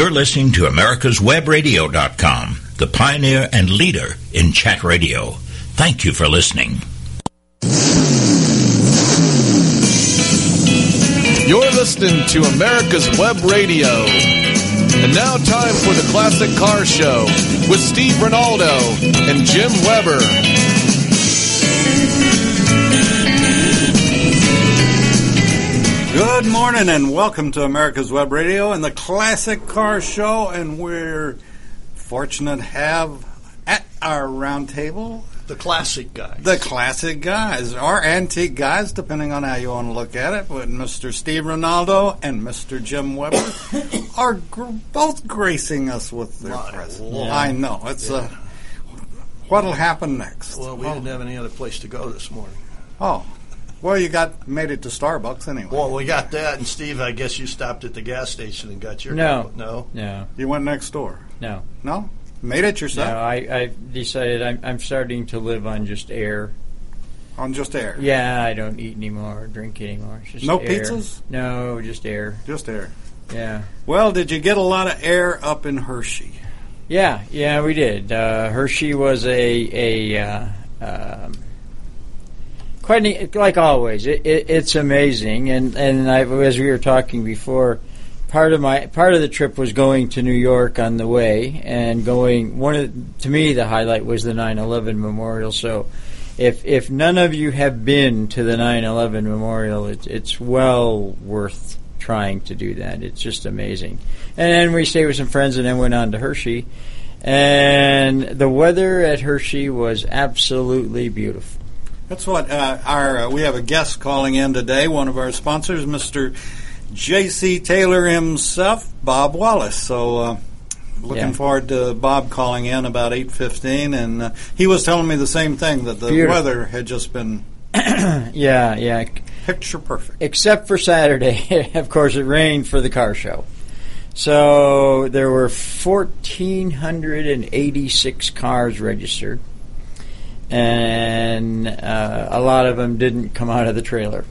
You're listening to America'sWebRadio.com, the pioneer and leader in chat radio. Thank you for listening. You're listening to America's Web Radio. And now, time for the Classic Car Show with Steve Ronaldo and Jim Weber. Good morning and welcome to America's Web Radio and the Classic Car Show. And we're fortunate to have at our round table the classic guys. The classic guys, or antique guys, depending on how you want to look at it. But Mr. Steve Ronaldo and Mr. Jim Weber are gr- both gracing us with their presence. Yeah. I know it's Yeah. uh, what'll happen next. Well, we didn't have any other place to go this morning. Oh, well, you got made it to Starbucks anyway. Well, we got that, and Steve, I guess you stopped at the gas station and got your No. cup. no, No, you went next door. no, No, made it no. yourself I, I decided I'm, I'm starting to live on just air. on just air. Yeah, I don't eat anymore, drink anymore. It's just No air. pizzas? No, just air. Just air. Yeah, Well, did you get a lot of air up in Hershey? yeah, yeah. We did. Uh, Hershey was a a uh, um, neat, like always. It, it, it's amazing, and and I, as we were talking before. Part of my part of the trip was going to New York on the way, and going. One of to me the highlight was the 9/11 memorial. So, if if none of you have been to the 9/11 memorial, it's it's well worth trying to do that. It's just amazing. And then we stayed with some friends, and then went on to Hershey, and the weather at Hershey was absolutely beautiful. That's what uh, our uh, we have a guest calling in today. One of our sponsors, Mr. J.C. Taylor himself, Bob Wallace. So. Uh, Looking Yeah. forward to Bob calling in about eight fifteen, and uh, he was telling me the same thing that the Beautiful. weather had just been Yeah, yeah. picture perfect. except for Saturday. of course, it rained for the car show. So there were 1,486 cars registered, and uh, a lot of them didn't come out of the trailer.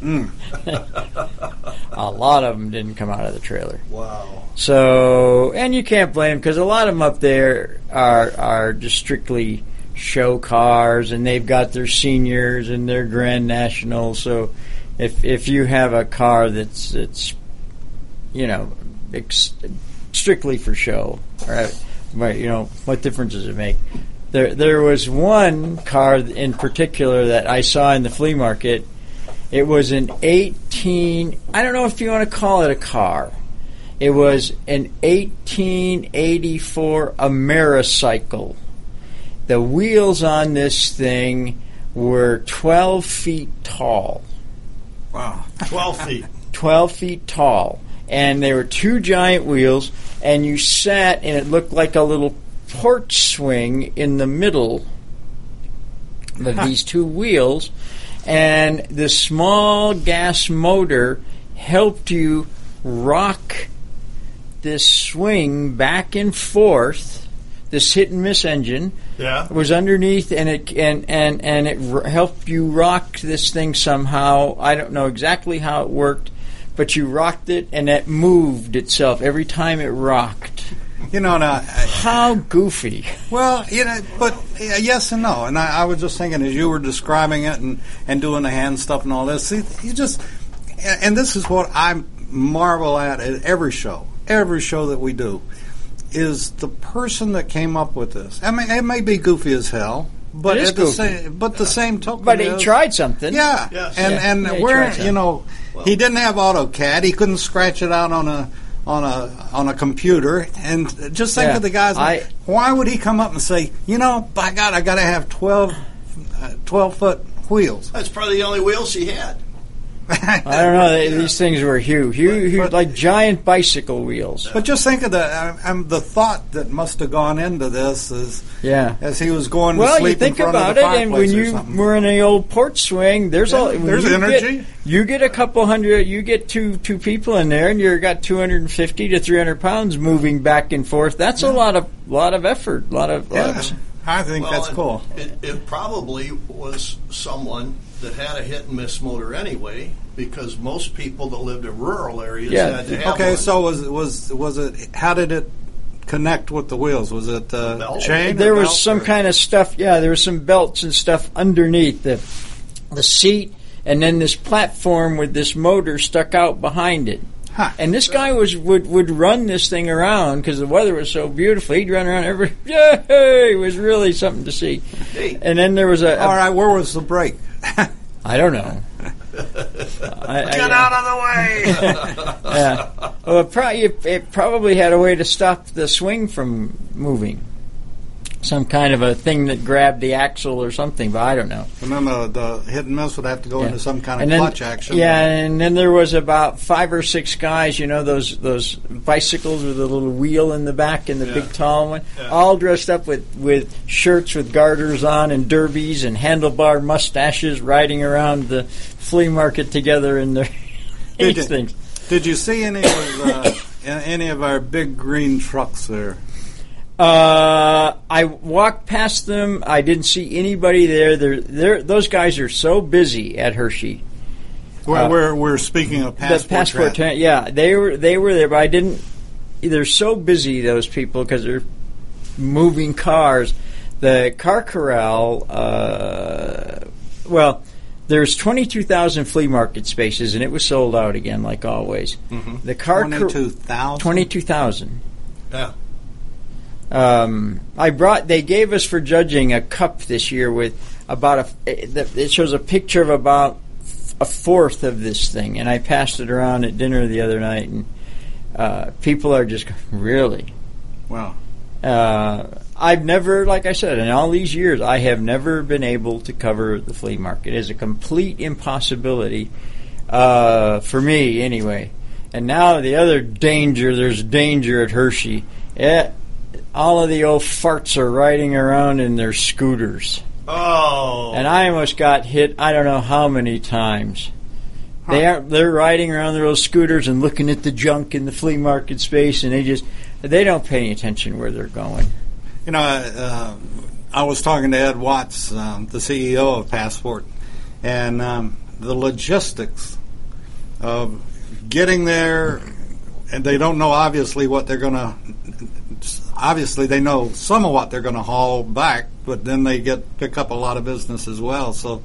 Mm. a lot of them didn't come out of the trailer. wow. So, and you can't blame because a lot of them up there are are just strictly show cars, and they've got their seniors and their Grand Nationals. So, if if you have a car that's that's you know ex- strictly for show, right? Right, you know what difference does it make? There there was one car in particular that I saw in the flea market. It was an 18. I don't know if you want to call it a car. It was an 1884 Americycle. The wheels on this thing were 12 feet tall. Wow. Twelve feet. 12 feet tall. And there were two giant wheels, and you sat, and it looked like a little porch swing in the middle of these two wheels. And the small gas motor helped you rock this swing back and forth. This hit and miss engine Yeah. was underneath, and it and and and it r- helped you rock this thing somehow. I don't know exactly how it worked, but you rocked it, and it moved itself every time it rocked. You know, now, I- How goofy! Well, you know, but uh, yes and no. And I, I was just thinking as you were describing it and, and doing the hand stuff and all this, see, you just, and and this is what I marvel at at every show, every show that we do, is the person that came up with this. I mean, it may be goofy as hell, but It is at the same, but the same token, But he is- tried something. Yeah, Yes. and Yeah. and Yeah, where you something. know he didn't have AutoCAD, he couldn't scratch it out on a on a on a computer. And just think Yeah. of the guys. I- why would he come up and say, you know, by God, I got to have 12, uh, 12 foot wheels? That's probably the only wheels she had. I don't know. they- These things were huge, huge, huge But- like giant bicycle wheels. But just think of the uh, um, the thought that must have gone into this as Yeah. as he was going to Well, sleep you think in front about of the it, and when you were in the old porch swing, there's Yeah, all there's you energy. Get, you get a couple hundred, you get two two people in there, and you've got 250 to 300 pounds moving back and forth. That's a lot of lot of effort, lot of. lot of- I think that's cool. It, it probably was someone that had a hit and miss motor anyway, because most people that lived in rural areas Yeah. had to have Okay, one. so was was was it? How did it connect with the wheels? Was it uh, belt? chain? there was belt, some or- kind of stuff. Yeah, there was some belts and stuff underneath the the seat, and then this platform with this motor stuck out behind it. Huh. And this guy was would would run this thing around because the weather was so beautiful. He'd run around every yay! It was really something to see. And then there was a, a All right, where was the brake? I don't know. I, Get uh, out of the way! Yeah. Well, it, pro- it, it probably had a way to stop the swing from moving. Some kind of a thing that grabbed the axle or something, but I don't know. and then the, the hit and miss would have to go Yeah. into some kind of And then- clutch action. Yeah, and then there was about five or six guys, you know, those those bicycles with a little wheel in the back and the Yeah. big tall one, Yeah. all dressed up with, with shirts with garters on and derbies and handlebar mustaches, riding around the flea market together in their Did these you- things. Did you see any of uh, any of our big green trucks there? Uh, I walked past them. I didn't see anybody there. They're, they're, those guys are so busy at Hershey. We're, Uh, we're, we're speaking of passport. the passport, tra- yeah, they were they were there, but I didn't. They're so busy those people because they're moving cars. The car corral, uh, well, there's 22,000 flea market spaces, and it was sold out again, like always. The car 22,000? 22,000. yeah. Um, I brought. They gave us for judging a cup this year with about a. It shows a picture of about a fourth of this thing, and I passed it around at dinner the other night, and uh, people are just really. Wow. Uh, I've never, like I said, in all these years, I have never been able to cover the flea market. It is a complete impossibility uh, for me, anyway. And now the other danger, there's danger at Hershey. Eh, all of the old farts are riding around in their scooters. Oh. And I almost got hit I don't know how many times. They are they're riding around their little scooters and looking at the junk in the flea market space and they just they don't pay any attention where they're going. You know, uh, I was talking to Ed Watts, um, the CEO of Passport, and um, the logistics of getting there, and they don't know obviously what they're going to. Obviously, they know some of what they're going to haul back, but then they get pick up a lot of business as well. So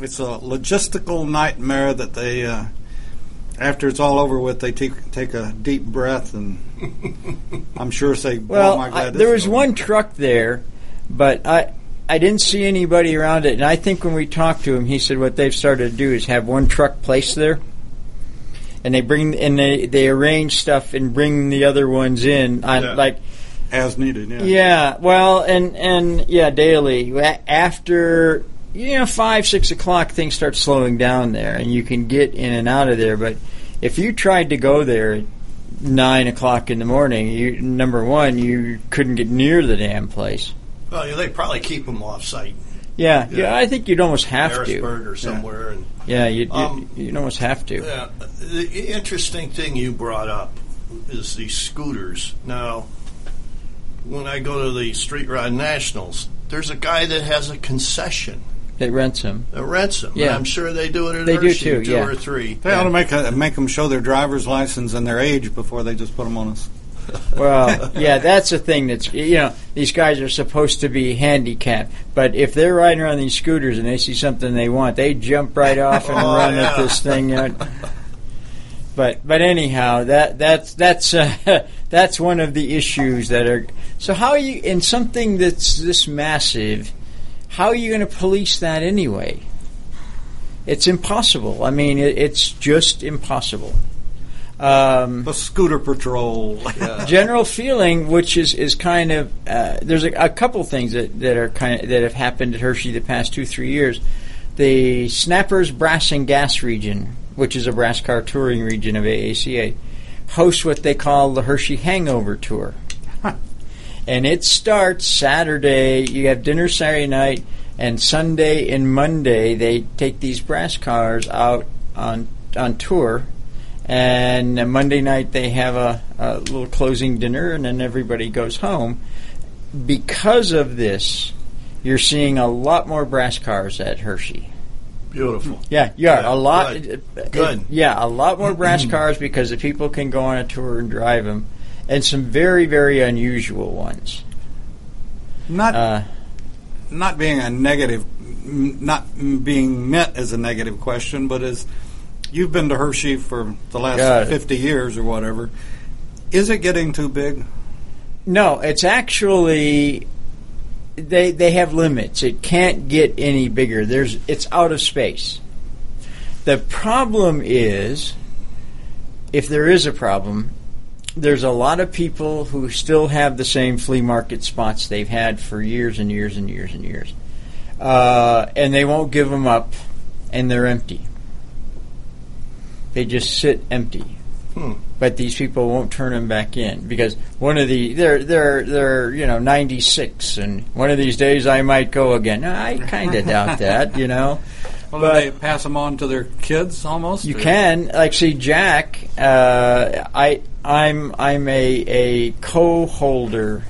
it's a logistical nightmare that they. Uh, after it's all over with, they take take a deep breath, and I'm sure say, Well, "Oh my God!" I, this there is was over." one truck there, but I I didn't see anybody around it. And I think when we talked to him, he said what they've started to do is have one truck placed there, and they bring and they they arrange stuff and bring the other ones in on Yeah. like as needed. Yeah. yeah. Well, and and yeah, daily after. You know, five six o'clock, things start slowing down there, and you can get in and out of there. But if you tried to go there at nine o'clock in the morning, you number one, you couldn't get near the damn place. Well, yeah, they probably keep them off site, Yeah, yeah, Yeah. I think you'd almost have to. Harrisburg or somewhere. And Yeah, you'd, Um, you'd, you'd almost have to. yeah, the interesting thing you brought up is these scooters. Now, when I go to the Street Rod Nationals, there's a guy that has a concession That rents them. that rents them. Yeah. And I'm sure they do it at They do Hershey, too, two yeah. or three. They ought to make a, make them show their driver's license and their age before they just put them on us. Well, yeah, that's the thing that's you know these guys are supposed to be handicapped, but if they're riding around these scooters and they see something they want, they jump right off and Oh, run at this thing. You know. But but anyhow, that that's that's uh, that's one of the issues that are. So how are you in something that's this massive? How are you going to police that anyway? It's impossible. I mean, it, it's just impossible. Um, The scooter patrol. general feeling, which is, is kind of uh, there's a, a couple things that, that are kind of that have happened at Hershey the past two three years. The Snappers Brass and Gas region, which is a brass car touring region of AACA, hosts what they call the Hershey Hangover Tour, and it starts Saturday. You have dinner Saturday night, and Sunday and Monday they take these brass cars out on on tour and Monday night they have a, a little closing dinner, and then everybody goes home. Because of this, you're seeing a lot more brass cars at Hershey. Beautiful. Yeah, yeah, Yeah, a lot. good. Good. yeah, a lot more brass cars because the people can go on a tour and drive them, and some very, very unusual ones. Not Uh, not being a negative, not being meant as a negative question, but as you've been to Hershey for the last Got 50 years or whatever, is it getting too big? no, it's actually they they have limits. It can't get any bigger. There's it's out of space. The problem is, if there is a problem, there's a lot of people who still have the same flea market spots they've had for years and years and years and years, uh, and they won't give them up, and they're empty. They just sit empty. Hmm. But these people won't turn them back in because one of the they're they're they're you know 96 and one of these days I might go again. I kind of doubt that, you know. Well, But- do they pass them on to their kids almost? You or- can actually, Jack. Uh, I I'm I'm a a co-holder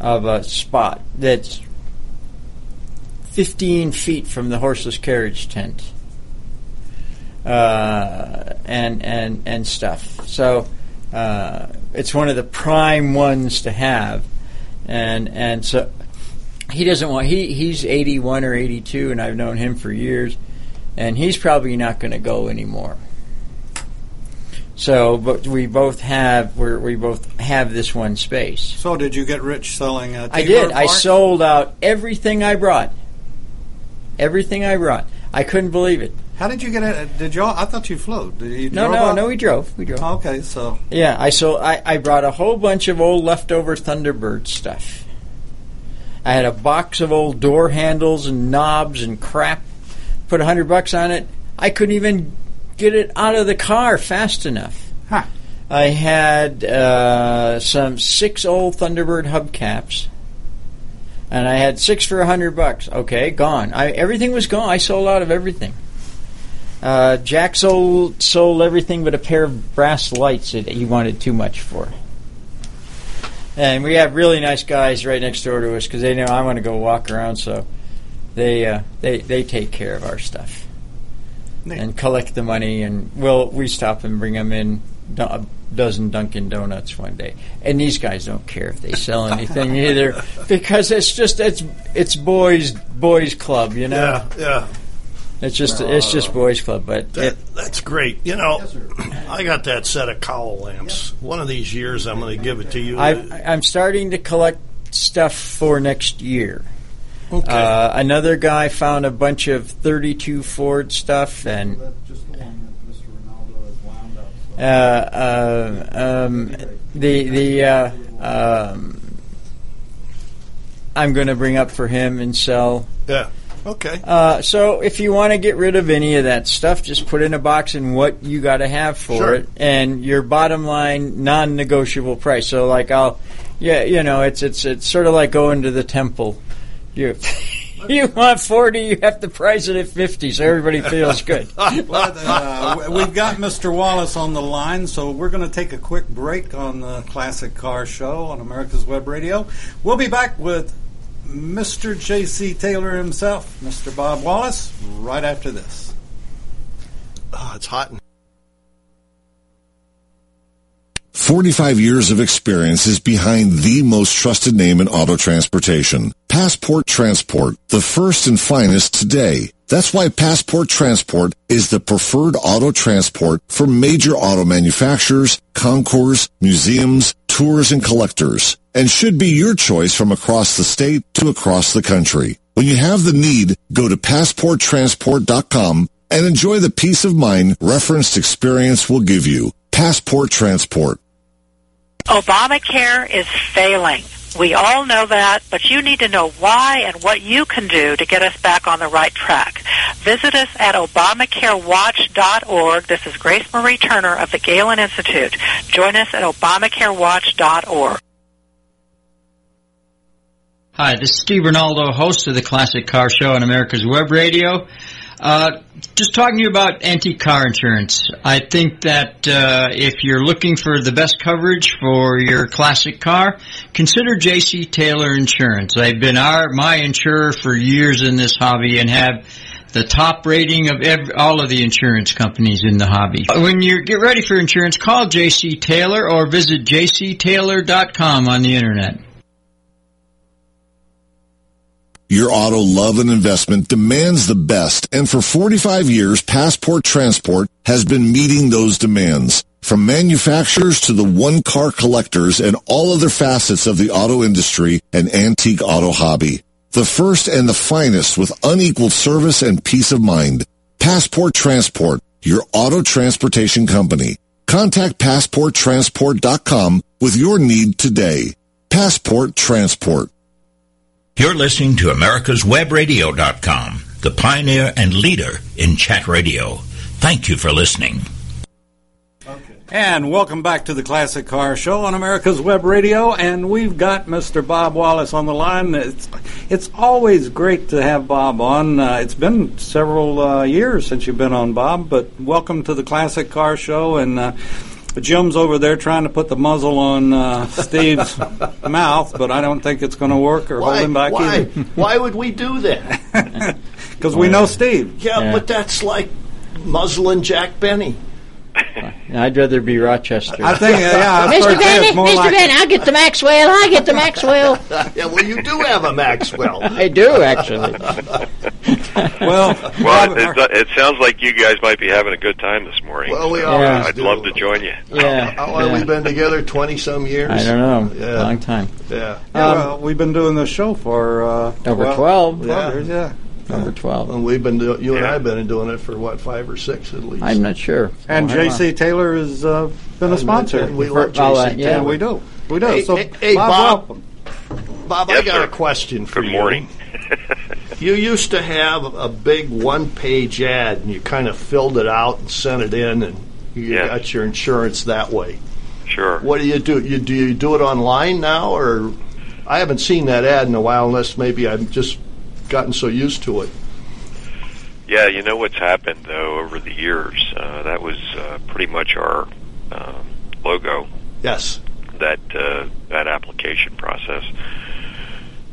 of a spot that's 15 feet from the horseless carriage tent, uh, and and and stuff. So uh, it's one of the prime ones to have, and and so he doesn't want he he's 81 or 82, and I've known him for years and he's probably not going to go anymore. So, but we both have we we both have this one space. So, did you get rich selling? Uh, I did. I sold out everything I brought. Everything I brought. I couldn't believe it. How did you get it? Did y'all? I thought you flew. Did you? No, no, out? no. We drove. We drove. Okay, so Yeah, I sold. I, I brought a whole bunch of old leftover Thunderbird stuff. I had a box of old door handles and knobs and crap. Put a hundred bucks on it. I couldn't even get it out of the car fast enough. Huh. I had uh, some six old Thunderbird hubcaps, and I had six for a hundred bucks. Okay, gone. I, everything was gone. I sold out of everything. Uh, Jack sold sold everything but a pair of brass lights that he wanted too much for. And we have really nice guys right next door to us because they know I want to go walk around, so they uh, they they take care of our stuff Neat. and collect the money, and we'll we stop and bring them in a dozen Dunkin' Donuts one day. And these guys don't care if they sell anything either because it's just it's it's boys boys club, you know. Yeah, yeah. It's just it's just boys club, but That, it, that's great. You know, I got that set of cowl lamps. One of these years, I'm going to give it to you. I, I'm starting to collect stuff for next year. okay. Uh, another guy found a bunch of 32 Ford stuff and just the one Mr. Ronaldo wound up. Uh, uh, um, the the uh, um, I'm going to bring up for him and sell. yeah. Okay. Uh, so if you want to get rid of any of that stuff, just put in a box and what you got to have for Sure. it, and your bottom line non-negotiable price. So like I'll, yeah, you know, it's it's it's sort of like going to the temple. You you want forty, you have to price it at fifty, so everybody feels good. Well, uh, we've got Mr. Wallace on the line, so we're going to take a quick break on the Classic Car Show on America's Web Radio. We'll be back with Mr. J.C. Taylor himself, Mr. Bob Wallace, right after this. Oh, it's hot. 45 years of experience is behind the most trusted name in auto transportation. Passport Transport, the first and finest today. That's why Passport Transport is the preferred auto transport for major auto manufacturers, concours, museums, tours, and collectors, and should be your choice from across the state to across the country. When you have the need, go to passporttransport.com and enjoy the peace of mind referenced experience will give you. Passport Transport. Obamacare is failing. We all know that, but you need to know why and what you can do to get us back on the right track. Visit us at ObamacareWatch.org. This is Grace Marie Turner of the Galen Institute. Join us at ObamacareWatch.org. Hi, this is Steve Ronaldo, host of the Classic Car Show on America's Web Radio. Uh, just talking to you about anti-car insurance. I think that uh, if you're looking for the best coverage for your classic car, consider J.C. Taylor Insurance. They've been our my insurer for years in this hobby and have the top rating of every, all of the insurance companies in the hobby. When you get ready for insurance, call JC Taylor or visit jctaylor.com on the internet. Your auto love and investment demands the best, and for 45 years, Passport Transport has been meeting those demands. From manufacturers to the one-car collectors and all other facets of the auto industry and antique auto hobby. The first and the finest with unequaled service and peace of mind. Passport Transport, your auto transportation company. Contact PassportTransport.com with your need today. Passport Transport. You're listening to America's America'sWebRadio.com, the pioneer and leader in chat radio. Thank you for listening. And welcome back to the Classic Car Show on America's Web Radio. And we've got Mr. Bob Wallace on the line. It's, it's always great to have Bob on. Uh, it's been several uh, years since you've been on, Bob, but welcome to the Classic Car Show. And uh, Jim's over there trying to put the muzzle on uh, Steve's mouth, but I don't think it's going to work or hold him back why? either. why would we do that? Because we know Steve. Yeah, Yeah. but that's like muzzling Jack Benny. I'd rather be Rochester. I think, yeah, I was Mr. gonna say Benny, it's more Mr. like Benny, I'll get the Maxwell. I'll get the Maxwell. Yeah, well, you do have a Maxwell. I do, actually. well. Well, it, it, it sounds like you guys might be having a good time this morning. Well, we So always I'd do. love to join you. Yeah. How long have we been together? Twenty some years. I don't know. Yeah. Long time. Yeah. Yeah, Um, well, we've been doing this show for uh, Over well, 12. Yeah. Years, yeah. 12. And we've been do- you and Yeah. I have been doing it for what five or six at least. I'm not sure. And J.C. Taylor has uh, been a sponsor. we For- love JC that, yeah. yeah, Taylor. we do. We do. Hey, so, hey, hey, Bob, Bob. welcome. Bob, I got sir. a question for Good you. morning. You used to have a big one-page ad, and you kind of filled it out and sent it in, and you Yeah. got your insurance that way. Sure. What do you do? You do you do it online now, or I haven't seen that ad in a while, unless maybe I'm just gotten so used to it. Yeah, you know what's happened though over the years. Uh, that was uh, pretty much our um logo. Yes. That uh, that application process.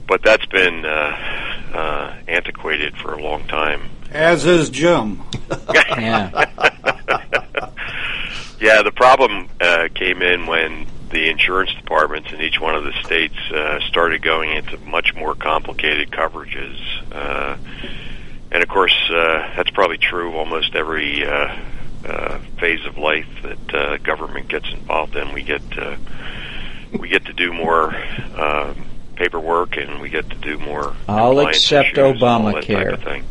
But that's been uh, uh, antiquated for a long time. As is Jim. Yeah. Yeah, the problem uh, came in when the insurance departments in each one of the states uh, started going into much more complicated coverages. Uh, and of course, uh, that's probably true of almost every uh, uh, phase of life that uh, government gets involved in. We get uh, we get to do more um, paperwork, and we get to do more. I'll accept issues and all that type Obamacare. of thing.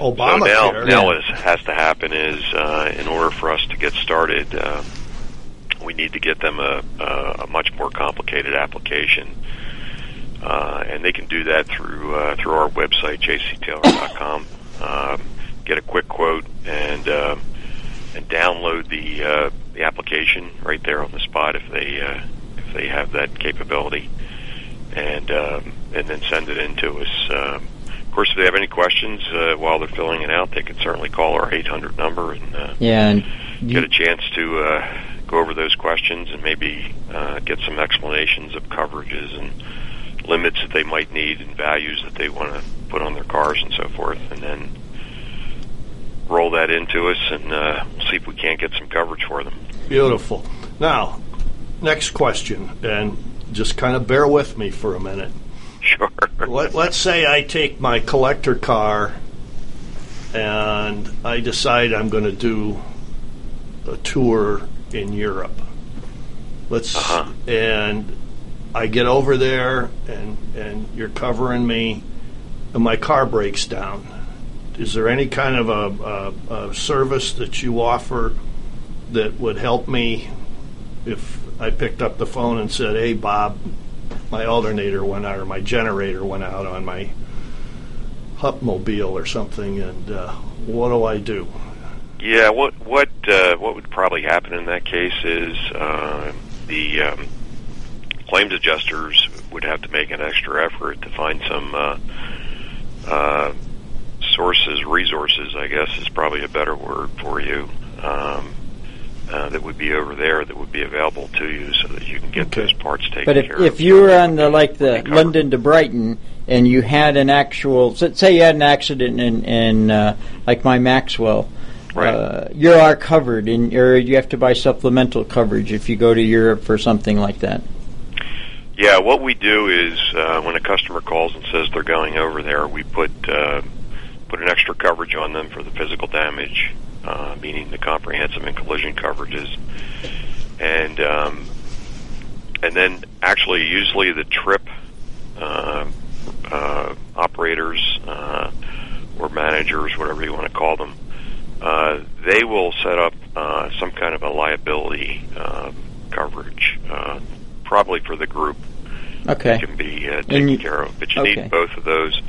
Obama. So now, care. now what has to happen is, uh, in order for us to get started, um, we need to get them a, a, a much more complicated application, uh, and they can do that through uh, through our website jctaylor.com. Um, get a quick quote and um, and download the uh, the application right there on the spot if they uh, if they have that capability, and um, and then send it in to us. Um, of course, if they have any questions uh, while they're filling it out, they can certainly call our 800 number and uh, Yeah. And get a chance to uh, go over those questions and maybe uh, get some explanations of coverages and limits that they might need and values that they want to put on their cars and so forth, and then roll that into us and uh, see if we can't get some coverage for them. Beautiful. Now, next question, and just kind of bear with me for a minute. Sure. Let, let's say I take my collector car and I decide I'm going to do a tour in Europe. Let's Uh-huh. and I get over there and and you're covering me, and my car breaks down. Is there any kind of a, a, a service that you offer that would help me if I picked up the phone and said, "Hey, Bob, my alternator went out or my generator went out on my Hupmobile or something, and uh, what do I do?" Yeah, what what uh, what would probably happen in that case is uh, the um, claims adjusters would have to make an extra effort to find some uh, uh, sources, resources. I guess is probably a better word for you. Um, uh, that would be over there that would be available to you so that you can get Okay. those parts taken But if, care of. if you were on the like the Covered. London to Brighton, and you had an actual, say you had an accident in, in uh, like my Maxwell, Right. uh, you are covered, and or you have to buy supplemental coverage if you go to Europe for something like that. Yeah, what we do is uh, when a customer calls and says they're going over there, we put uh, put an extra coverage on them for the physical damage, uh, meaning the comprehensive and collision coverages, and um, and then actually usually the trip uh, uh, operators uh, or managers, whatever you want to call them, uh, they will set up uh, some kind of a liability uh, coverage, uh, probably for the group Okay. can be uh, taken you- care of. But you okay. need both of those.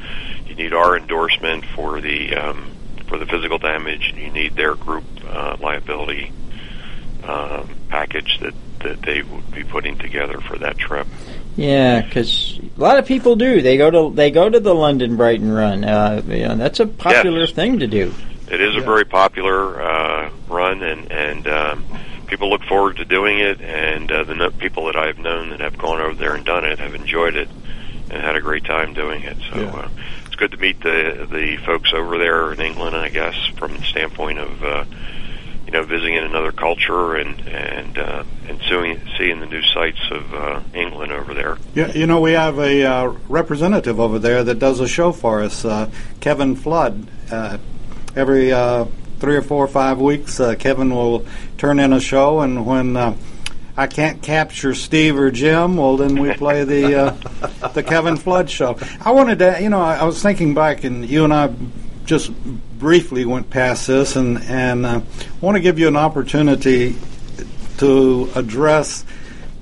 You need our endorsement for the um, for the physical damage, and you need their group uh, liability um, package that that they would be putting together for that trip. Yeah, because a lot of people do. They go to they go to the London Brighton run. Uh, you know, that's a popular Yes. thing to do. It is a very popular uh, run, and and um, people look forward to doing it. And uh, the no- people that I've known that have gone over there and done it have enjoyed it and had a great time doing it. So Yeah. uh, it's good to meet the the folks over there in England. I guess from the standpoint of uh, you know visiting another culture and and uh, and seeing seeing the new sights of uh, England over there. Yeah, you know, we have a uh, representative over there that does a show for us, uh, Kevin Flood. Uh, every uh, three or four or five weeks, uh, Kevin will turn in a show, and when uh, I can't capture Steve or Jim, well, then we play the uh, the Kevin Flood show. I wanted to, you know, I, I was thinking back, and you and I just briefly went past this, and and uh, want to give you an opportunity to address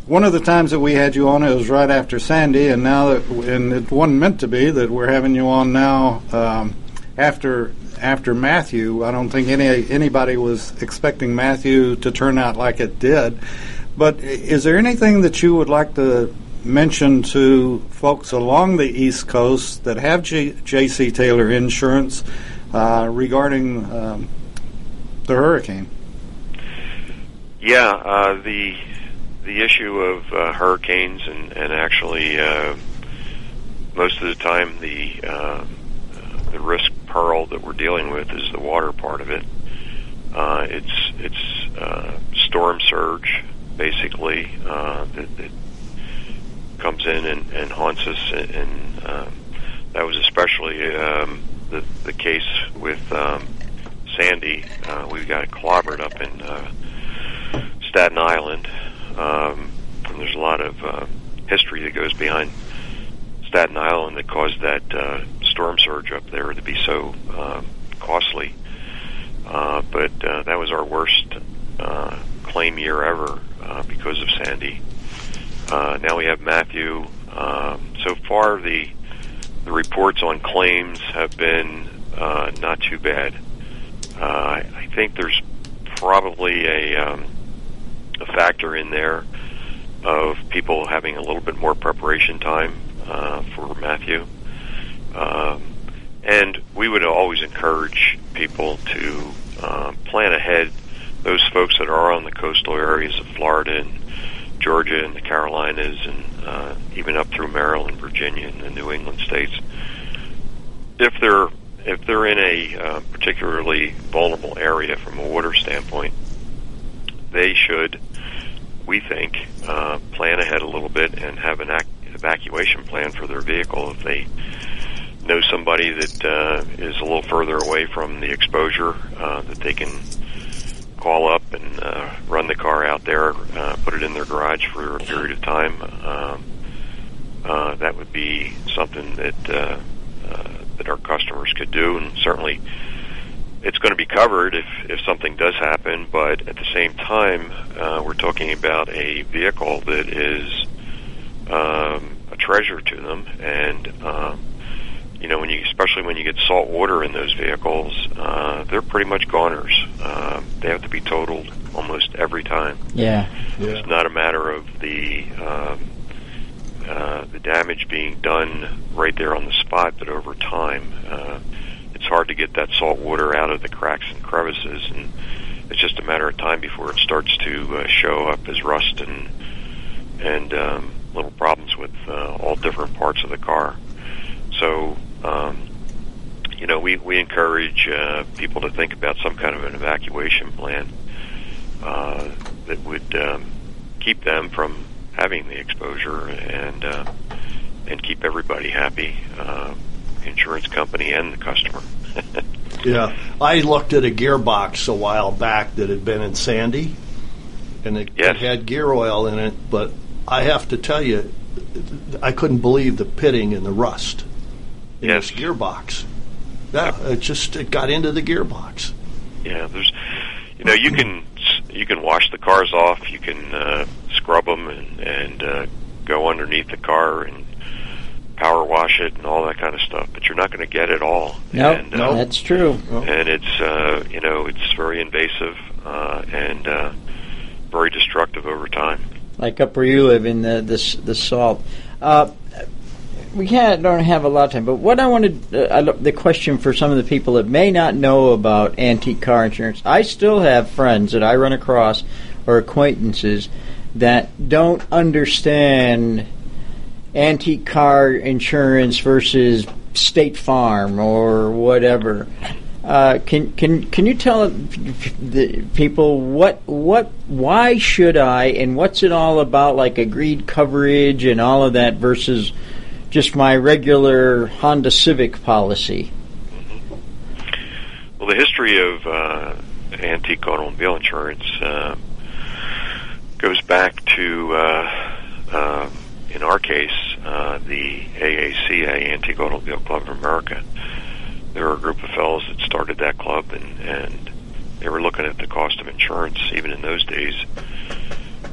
one of the times that we had you on, it was right after Sandy, and now that and it wasn't meant to be that we're having you on now um, after after Matthew. I don't think any anybody was expecting Matthew to turn out like it did. But is there anything that you would like to mention to folks along the East Coast that have J- J.C. Taylor insurance uh, regarding um, the hurricane? Yeah, uh, the the issue of uh, hurricanes and and actually uh, most of the time the uh, the risk peril that we're dealing with is the water part of it. Uh, it's it's uh, storm surge basically uh, that, that comes in and, and haunts us, and, and um, that was especially um, the the case with um, Sandy. Uh, we got clobbered up in. Uh, Staten Island. Um, and there's a lot of uh, history that goes behind Staten Island that caused that uh, storm surge up there to be so um, costly. Uh, but uh, that was our worst uh, claim year ever uh, because of Sandy. Uh, now we have Matthew. Um, so far, the the reports on claims have been uh, not too bad. Uh, I think there's probably a um, a factor in there of people having a little bit more preparation time uh, for Matthew. Um, and we would always encourage people to uh, plan ahead. Those folks that are on the coastal areas of Florida and Georgia and the Carolinas and uh, even up through Maryland, Virginia, and the New England states, if they're if they're in a uh, particularly vulnerable area from a water standpoint, they should, we think, uh, plan ahead a little bit and have an ac- evacuation plan for their vehicle if they know somebody that uh, is a little further away from the exposure uh, that they can call up and uh, run the car out there, uh, put it in their garage for a period of time. Um, uh, that would be something that uh, uh, that our customers could do, and certainly it's going to be covered if if something does happen. But at the same time, uh, we're talking about a vehicle that is um, a treasure to them, and um, you know when you especially when you get salt water in those vehicles, uh, they're pretty much goners. Uh, they have to be totaled almost every time. Yeah. It's not a matter of the um, uh, the damage being done right there on the spot, but over time, uh, it's hard to get that salt water out of the cracks and crevices, and it's just a matter of time before it starts to uh, show up as rust and and um, little problems with uh, all different parts of the car. So, um, you know, we we encourage uh, people to think about some kind of an evacuation plan uh, that would um, keep them from having the exposure and uh, and keep everybody happy, uh, insurance company and the customer. Yeah, I looked at a gearbox a while back that had been in Sandy, and it, Yes. it had gear oil in it. But I have to tell you, I couldn't believe the pitting and the rust in Yes. this gearbox. Yeah, it just it got into the gearbox. Yeah, there's, you know, you can you can wash the cars off, you can uh, scrub them and and uh, go underneath the car and power wash it and all that kind of stuff, but you're not going to get it all. Nope, and, uh, that's true. and it's uh, you know it's very invasive uh, and uh, very destructive over time. like up where you live in the the, the salt. Uh, we can't, don't have a lot of time, but what I wanted uh, I the question for some of the people that may not know about antique car insurance. I still have friends that I run across or acquaintances that don't understand antique car insurance versus State Farm or whatever. Uh, can can can you tell the people what what why should I and what's it all about like agreed coverage and all of that versus just my regular Honda Civic policy? Well, the history of uh, antique automobile insurance uh, goes back to, uh, uh, in our case, uh, the AACA, Antique Automobile Club of America. There were a group of fellows that started that club, and, and they were looking at the cost of insurance. Even in those days,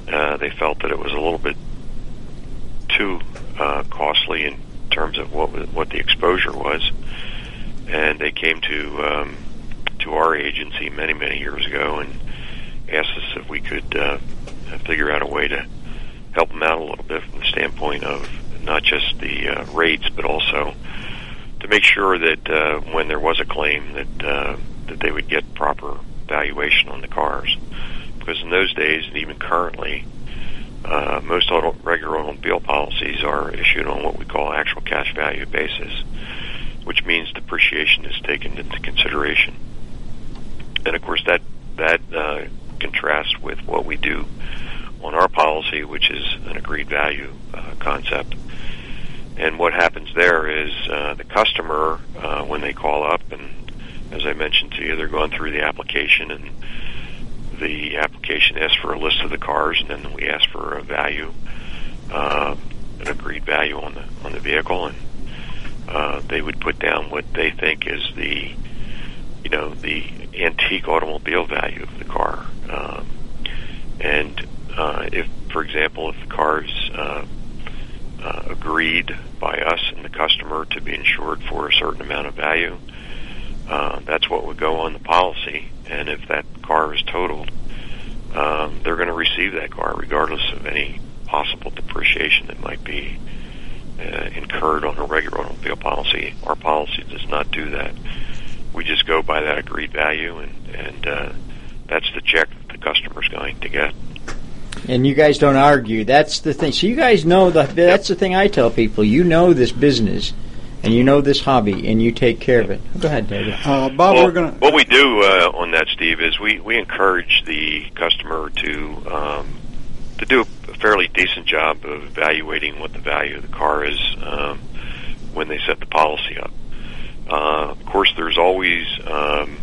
uh, they felt that it was a little bit too uh, costly in terms of what what the exposure was, and they came to um, to our agency many many years ago and asked us if we could uh, figure out a way to help them out a little bit from the standpoint of not just the uh, rates, but also to make sure that uh, when there was a claim that uh, that they would get proper valuation on the cars, because in those days and even currently, uh, most auto, regular automobile policies are issued on what we call actual cash value basis, which means depreciation is taken into consideration. And of course, that that uh, contrasts with what we do on our policy, which is an agreed value uh, concept. And what happens there is uh, the customer, uh, when they call up, and as I mentioned to you, they're going through the application, and the application asks for a list of the cars, and then we ask for a value, uh, an agreed value on the on the vehicle, and uh, they would put down what they think is the, you know, the antique automobile value of the car, um, and uh, if, for example, if the car is uh, uh, agreed by us and the customer to be insured for a certain amount of value, uh, that's what would go on the policy. And if that car is totaled, um, they're going to receive that car regardless of any possible depreciation that might be uh, incurred on a regular automobile policy. Our policy does not do that. We just go by that agreed value, and, and uh, that's the check that the customer's going to get. And you guys don't argue. That's the thing. So you guys know the. That's the thing I tell people. You know this business, and you know this hobby, and you take care of it. Go ahead, David. Uh, Bob, well, we're going to. What we do uh, on that, Steve, is we, we encourage the customer to um, to do a fairly decent job of evaluating what the value of the car is um, when they set the policy up. Uh, of course, there's always um,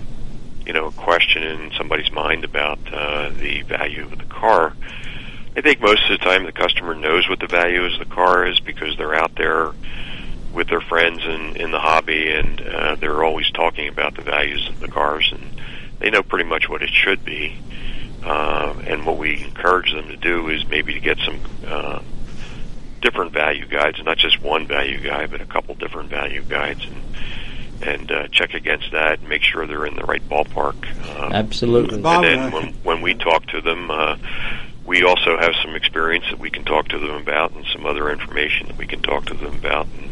you know a question in somebody's mind about uh, the value of the car. I think most of the time the customer knows what the value of the car is because they're out there with their friends in, in the hobby and uh, they're always talking about the values of the cars and they know pretty much what it should be. Uh, and what we encourage them to do is maybe to get some uh, different value guides, not just one value guide, but a couple different value guides, and and uh, check against that, and make sure they're in the right ballpark. Um, Absolutely. And then when, when we talk to them, uh, we also have some experience that we can talk to them about, and some other information that we can talk to them about, and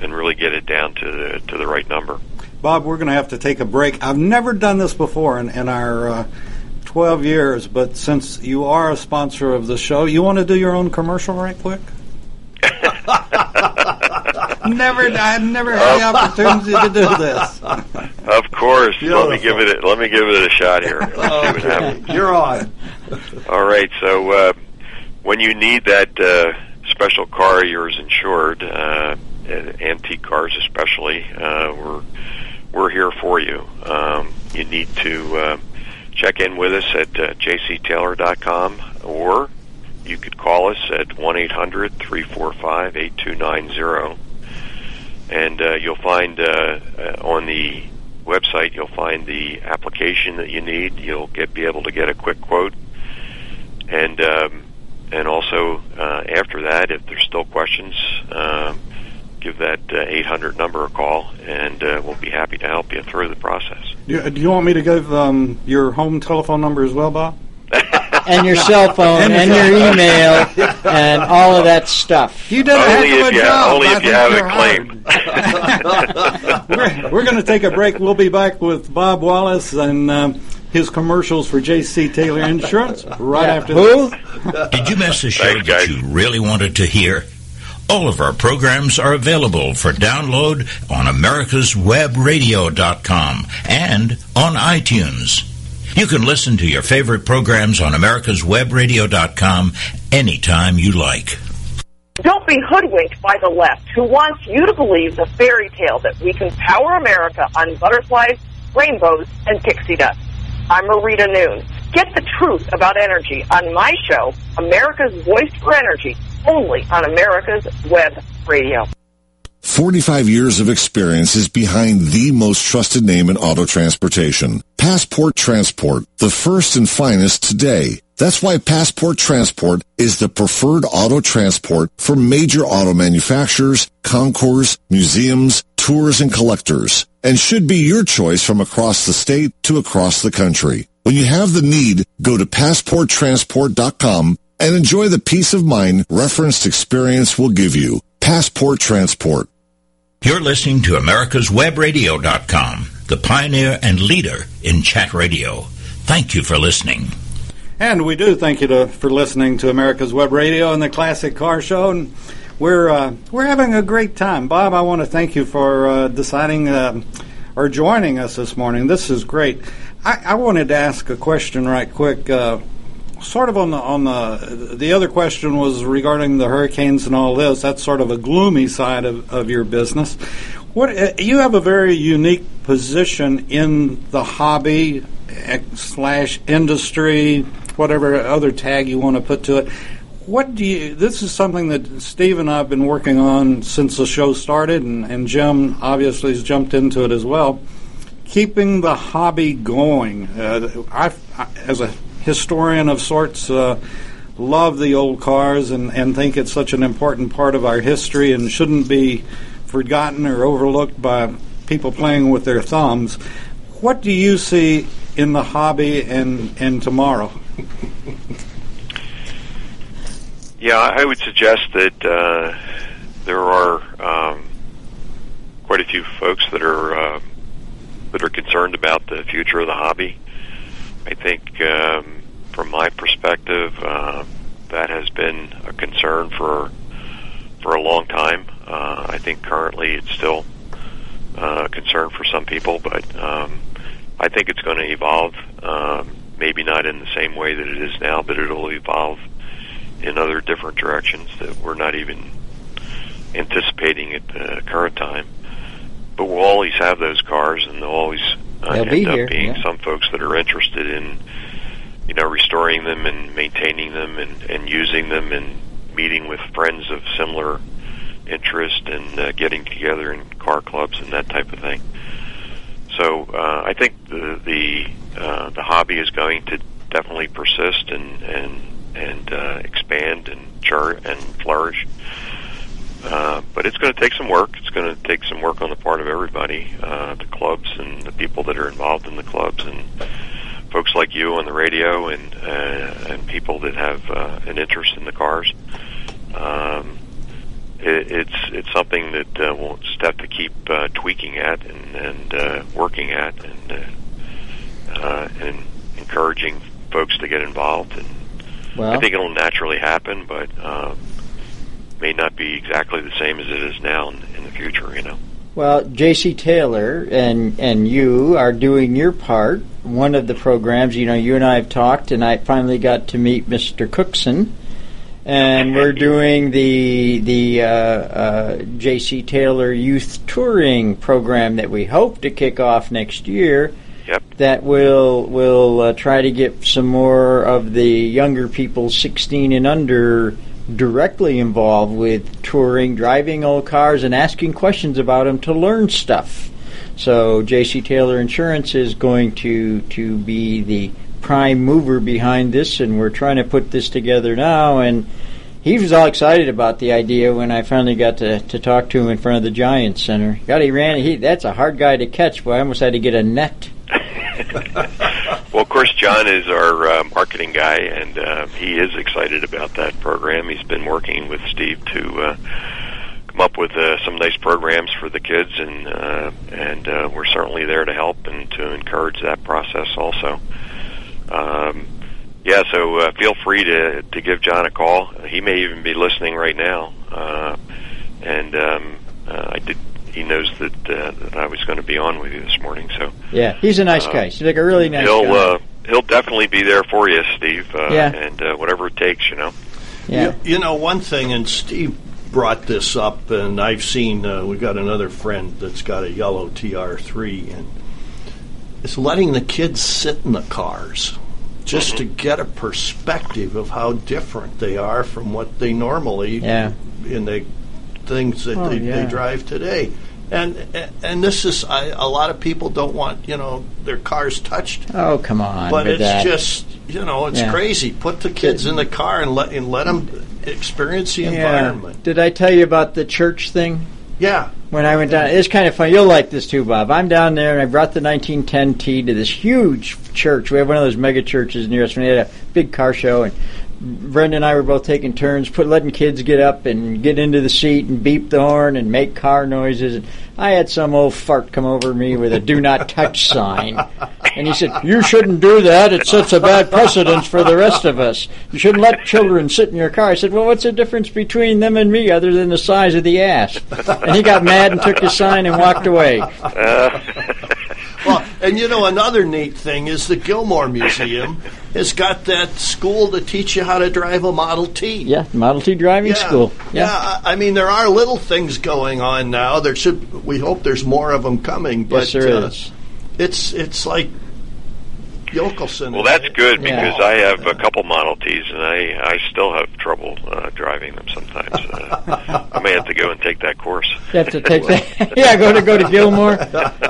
and really get it down to the to the right number. Bob, we're going to have to take a break. I've never done this before in, in our uh, 12 years, but since you are a sponsor of the show, you want to do your own commercial right quick? never, I've never had the opportunity to do this. Of course. Let me give it. A, let me give it a shot here. Let's see what Okay, you're on. All right. So uh, when you need that uh, special car, yours insured, uh, antique cars especially, uh, we're we're here for you. Um, you need to uh, check in with us at uh, jctaylor.com or you could call us at one eight hundred three four five eight two nine zero, and uh, you'll find uh, uh, on the website you'll find the application that you need. You'll get be able to get a quick quote, and um, and also uh, after that, if there's still questions, um, give that uh, 800 number a call, and uh, we'll be happy to help you through the process. Do you, do you want me to give um, your home telephone number as well, Bob? and your cell phone and your email and all of that stuff. You did a Only heck of if a you job. only if you have you're it claimed. we're we're going to take a break. We'll be back with Bob Wallace and um, his commercials for J.C. Taylor Insurance right after Who? this. Did you miss a show Thanks, that guys. you really wanted to hear? All of our programs are available for download on americaswebradio.com and on iTunes. You can listen to your favorite programs on americaswebradio.com anytime you like. Don't be hoodwinked by the left, who wants you to believe the fairy tale that we can power America on butterflies, rainbows, and pixie dust. I'm Marita Noon. Get the truth about energy on my show, America's Voice for Energy, only on America's Web Radio. 45 years of experience is behind the most trusted name in auto transportation. Passport Transport, the first and finest today. That's why Passport Transport is the preferred auto transport for major auto manufacturers, concours, museums, tours, and collectors, and should be your choice from across the state to across the country. When you have the need, go to passporttransport.com and enjoy the peace of mind referenced experience will give you. Passport Transport. You're listening to America's americaswebradio.com, the pioneer and leader in chat radio. Thank you for listening. And we do thank you to, for listening to America's Web Radio and the Classic Car Show. And we're uh, we're having a great time, Bob. I want to thank you for uh, deciding uh, or joining us this morning. This is great. I, I wanted to ask a question right quick. Sort of on the on the the other question was regarding the hurricanes and all this. That's sort of a gloomy side of, of your business. What uh, you have a very unique position in the hobby eh, slash industry, whatever other tag you want to put to it. What do you? This is something that Steve and I have been working on since the show started, and, and Jim obviously has jumped into it as well. Keeping the hobby going. Uh, I, as a historian of sorts, uh, love the old cars and, and think it's such an important part of our history and shouldn't be forgotten or overlooked by people playing with their thumbs. What do you see in the hobby and, and tomorrow? Yeah, I would suggest that uh, there are um, quite a few folks that are uh, that are concerned about the future of the hobby. I think, um, from my perspective, uh, that has been a concern for for a long time. Uh, I think currently it's still uh, a concern for some people, but um, I think it's going to evolve. Um, maybe not in the same way that it is now, but it'll evolve in other different directions that we're not even anticipating at the current time. But we'll always have those cars, and there'll always uh, end up here, being yeah. some folks that are interested in, you know, restoring them and maintaining them and, and using them and meeting with friends of similar interest and uh, getting together in car clubs and that type of thing. So uh, I think the the uh, the hobby is going to definitely persist and and and uh, expand and chur and flourish. Uh, but it's going to take some work. It's going to take some work on the part of everybody, uh, the clubs and the people that are involved in the clubs, and folks like you on the radio, and uh, and people that have uh, an interest in the cars. Um, it, it's it's something that uh, we'll just have to keep uh, tweaking at and and uh, working at and uh, uh, and encouraging folks to get involved. And Well, I think it'll naturally happen, but um, may not be exactly the same as it is now in, in the future. You know. Well, J.C. Taylor and and you are doing your part. One of the programs, you know, you and I have talked, and I finally got to meet Mr. Cookson, and we're doing the the uh, uh, J.C. Taylor Youth Touring program that we hope to kick off next year. Yep. That will will uh, try to get some more of the younger people, 16 and under, directly involved with touring, driving old cars, and asking questions about them to learn stuff. So J.C. Taylor Insurance is going to to be the prime mover behind this, and we're trying to put this together now. And he was all excited about the idea when I finally got to, to talk to him in front of the Giants Center. God, he ran. He that's a hard guy to catch. Boy, I almost had to get a net. well, of course, John is our uh, marketing guy, and uh, he is excited about that program. He's been working with Steve to uh, come up with uh, some nice programs for the kids, and uh, and uh, we're certainly there to help and to encourage that process also. Um, yeah, so uh, feel free to to give John a call. He may even be listening right now, uh, and um, uh, I did he knows that uh, that I was going to be on with you this morning. So Yeah, he's a nice Uh, guy. He's like a really nice he'll guy. uh, he'll definitely be there for you, Steve. Uh, Yeah. and uh, whatever it takes, you know. Yeah. You, you know, one thing, and Steve brought this up, and I've seen, uh, we've got another friend that's got a yellow TR3, and it's letting the kids sit in the cars just to get a perspective of how different they are from what they normally Yeah. in the things that Oh, they, yeah. they drive today. And and this is I, a lot of people don't want you know their cars touched Oh, come on. but it's that. just you know it's Yeah. crazy. Put the kids in the car and let and let them experience the Yeah. environment. Did I tell you about the church thing? Yeah, When I went down, it's kind of fun. You'll like this too, Bob. I'm down there and I brought the 1910 T to this huge church. We have one of those mega churches near us. We had a big car show, and Brenda and I were both taking turns, put letting kids get up and get into the seat and beep the horn and make car noises. And I had some old fart come over me with a "Do not touch" sign, and he said, "You shouldn't do that. It sets a bad precedence for the rest of us. You shouldn't let children sit in your car." I said, "Well, what's the difference between them and me other than the size of the ass?" And he got mad and took the sign and walked away. Uh, and you know another neat thing is the Gilmore Museum has got that school to teach you how to drive a Model T. Yeah, Model T driving school. Yeah, I I mean there are little things going on now. There should we hope there's more of them coming. But Yes, there uh, is. It's it's like Yokelson. Well, that's good Yeah. because I have a couple Model Ts and I I still have trouble uh, driving them sometimes. Uh, I may have to go and take that course. You have to take that. yeah, go to go to Gilmore.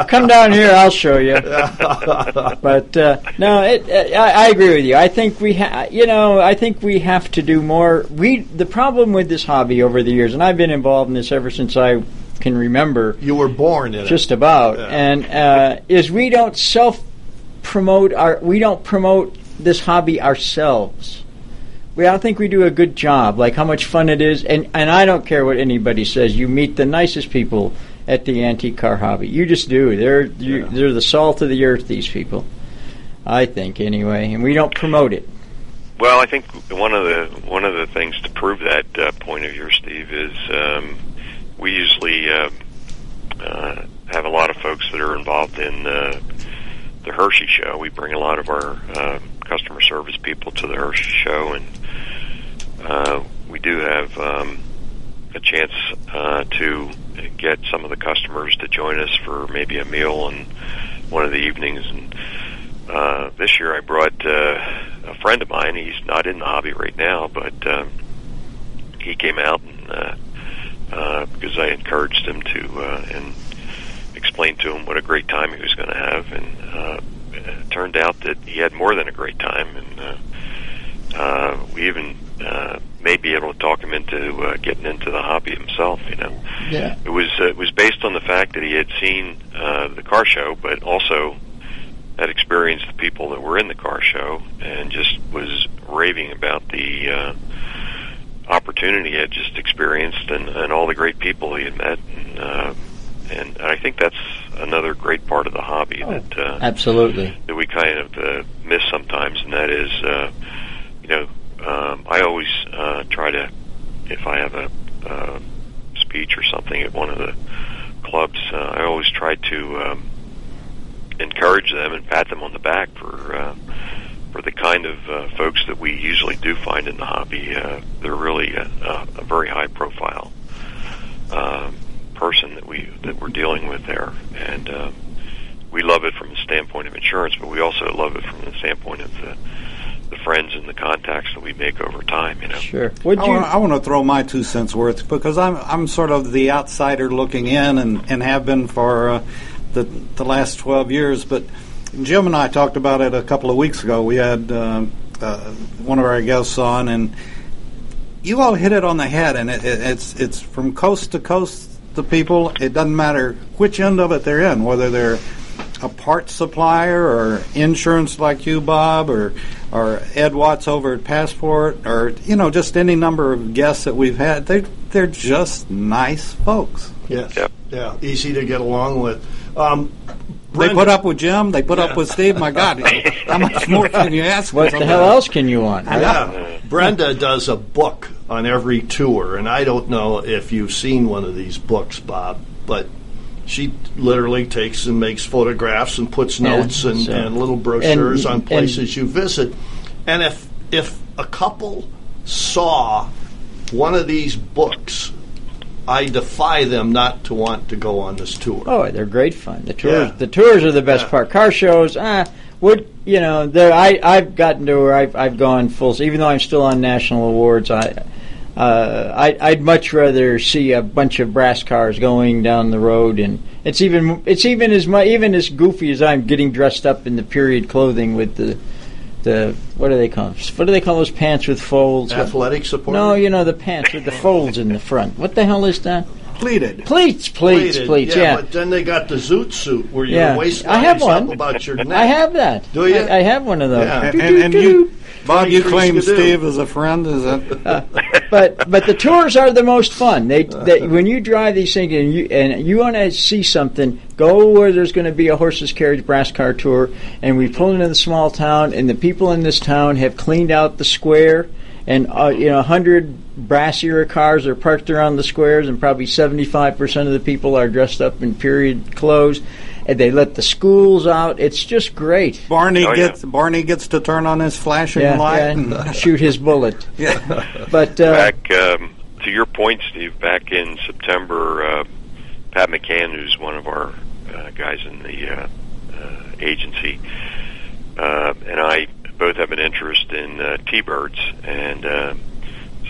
Come down here, I'll show you. But uh, no, it, uh, I, I agree with you. I think we, ha- you know, I think we have to do more. We the problem with this hobby over the years, and I've been involved in this ever since I can remember. You were born in it. just about, Yeah. and uh, is we don't self promote our. We don't promote this hobby ourselves. We, I think we do a good job. Like how much fun it is, and and I don't care what anybody says. You meet the nicest people at the antique car hobby. You just do. They're you, they're the salt of the earth. These people, I think anyway, and we don't promote it. Well, I think one of the one of the things to prove that uh, point of yours, Steve, is um, we usually uh, uh, have a lot of folks that are involved in uh, the Hershey show. We bring a lot of our uh, customer service people to the Hershey show, and uh, we do have um, a chance uh, to get some of the customers to join us for maybe a meal on one of the evenings. And uh, this year, I brought uh, a friend of mine. He's not in the hobby right now, but uh, he came out and uh, uh, because I encouraged him to uh, and explained to him what a great time he was going to have, and uh, it turned out that he had more than a great time, and uh, uh, we even uh, may be able to talk him into uh, getting into the hobby himself. You know, Yeah. it was uh, it was based on the fact that he had seen uh, the car show, but also had experienced the people that were in the car show, and just was raving about the uh, opportunity he had just experienced and, and all the great people he had met. And, uh, and I think that's another great part of the hobby that uh, Absolutely. that we kind of uh, miss sometimes, and that is, uh, you know, um, I always uh, try to, if I have a, uh, speech or something at one of the clubs, uh, I always try to um, encourage them and pat them on the back for uh, for the kind of uh, folks that we usually do find in the hobby. Uh, they're really a, a, a very high profile um, person that we that we're dealing with there, and uh, we love it from the standpoint of insurance, but we also love it from the standpoint of the the friends and the contacts that we make over time. You know. Sure. Would I you? wanna- I want to throw my two cents worth because I'm I'm sort of the outsider looking in and, and have been for uh, the the last twelve years. But Jim and I talked about it a couple of weeks ago. We had uh, uh, one of our guests on, and you all hit it on the head. And it, it, it's it's from coast to coast. The people. It doesn't matter which end of it they're in, whether they're a parts supplier or insurance like you, Bob, or or Ed Watts over at Passport, or you know, just any number of guests that we've had. They they're just nice folks. Yes. Yeah. Easy to get along with. Um, They put up with Jim. They put up with Steve. My God, how much more can you ask? What the hell else can you want? right? Yeah. Brenda does a book on every tour, and I don't know if you've seen one of these books, Bob, but she literally takes and makes photographs and puts Yeah, notes and, so- and little brochures and- on places you visit. And if if a couple saw one of these books, I defy them not to want to go on this tour. Oh, they're great fun. The tours, Yeah. the tours are the best Yeah. part. Car shows, ah, would you know? There, I I've gotten to where I've I've gone full. Even though I'm still on national awards, I. Uh, I, I'd much rather see a bunch of brass cars going down the road, and it's even it's even as mu even as goofy as I'm getting dressed up in the period clothing with the the what do they call 'em? what do they call those pants with folds? Athletic support. No, you know the pants with the folds in the front. What the hell is that? Pleated. Pleats, pleats, Pleated, pleats. Yeah, But then they got the zoot suit where your Yeah. waist I have lies up one. about your neck. I have that. Do you? I, I have one of those. Yeah. And, and, and you, Bob, you claim Steve as a friend. Is that? Uh, but but the tours are the most fun. They, they when you drive these things and you and you want to see something, go where there's going to be a horses carriage brass car tour, and we pull into the small town, and the people in this town have cleaned out the square, and uh, you know a hundred brass era cars are parked around the squares, and probably seventy five percent of the people are dressed up in period clothes. And they let the schools out. It's just great. Barney Oh, yeah. gets Barney gets to turn on his flashing Yeah, light. yeah, and- and shoot his bullet. yeah. But uh, back um, to your point, Steve. Back in September, uh, Pat McCann, who's one of our uh, guys in the uh, uh, agency, uh, and I both have an interest in uh, T-birds, and uh,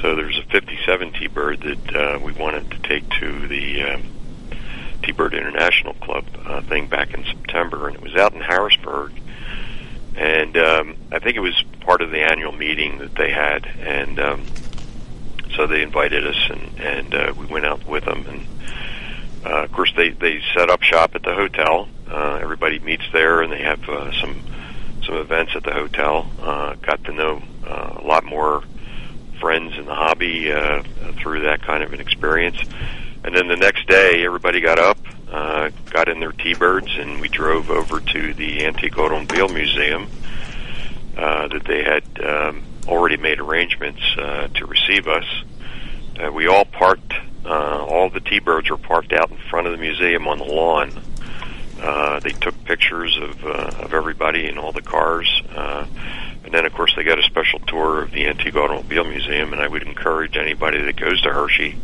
so there's a 57 T-bird that uh, we wanted to take to the um, T-bird International Club uh, thing back in September, and it was out in Harrisburg. And um, I think it was part of the annual meeting that they had, and um, so they invited us, and and uh, we went out with them, and uh, of course they they set up shop at the hotel. Uh, everybody meets there, and they have uh, some some events at the hotel. Uh, got to know uh, a lot more friends in the hobby uh, through that kind of an experience. And then the next day, everybody got up, uh, got in their T-birds, and we drove over to the Antique Automobile Museum uh, that they had um, already made arrangements uh, to receive us. Uh, we all parked, uh, all the T-birds were parked out in front of the museum on the lawn. Uh, they took pictures of, uh, of everybody and all the cars. Uh, and then, of course, they got a special tour of the Antique Automobile Museum, and I would encourage anybody that goes to Hershey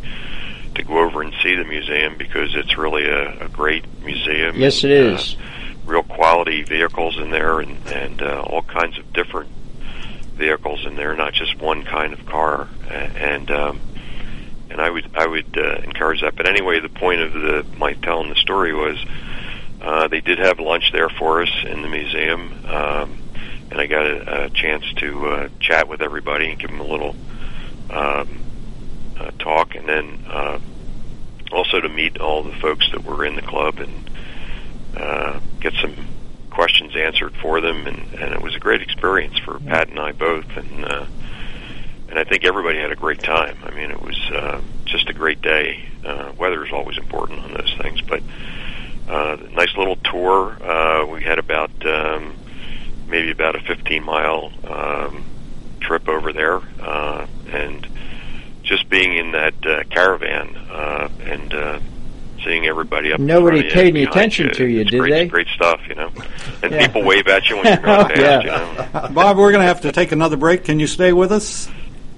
to go over and see the museum because it's really a, a great museum. yes, it And, is. Uh, real quality vehicles in there, and and uh, all kinds of different vehicles in there, not just one kind of car. And um, and I would I would uh, encourage that. But anyway, the point of the my telling the story was uh, they did have lunch there for us in the museum, um, and I got a, a chance to uh, chat with everybody and give them a little um, uh, talk, and then uh, also to meet all the folks that were in the club and uh, get some questions answered for them, and, and it was a great experience for Pat and I both, and uh, and I think everybody had a great time. I mean, it was uh, just a great day. Uh, weather is always important on those things, but uh, nice little tour. Uh, we had about um, maybe about a 15 mile um, trip over there, uh, and just being in that uh, caravan uh, and uh, seeing everybody up. in Nobody front of paid any behind attention to you, it's did great, they? Great stuff, you know. And Yeah. people wave at you when you're going past. Yeah. You know. Bob, we're going to have to take another break. Can you stay with us?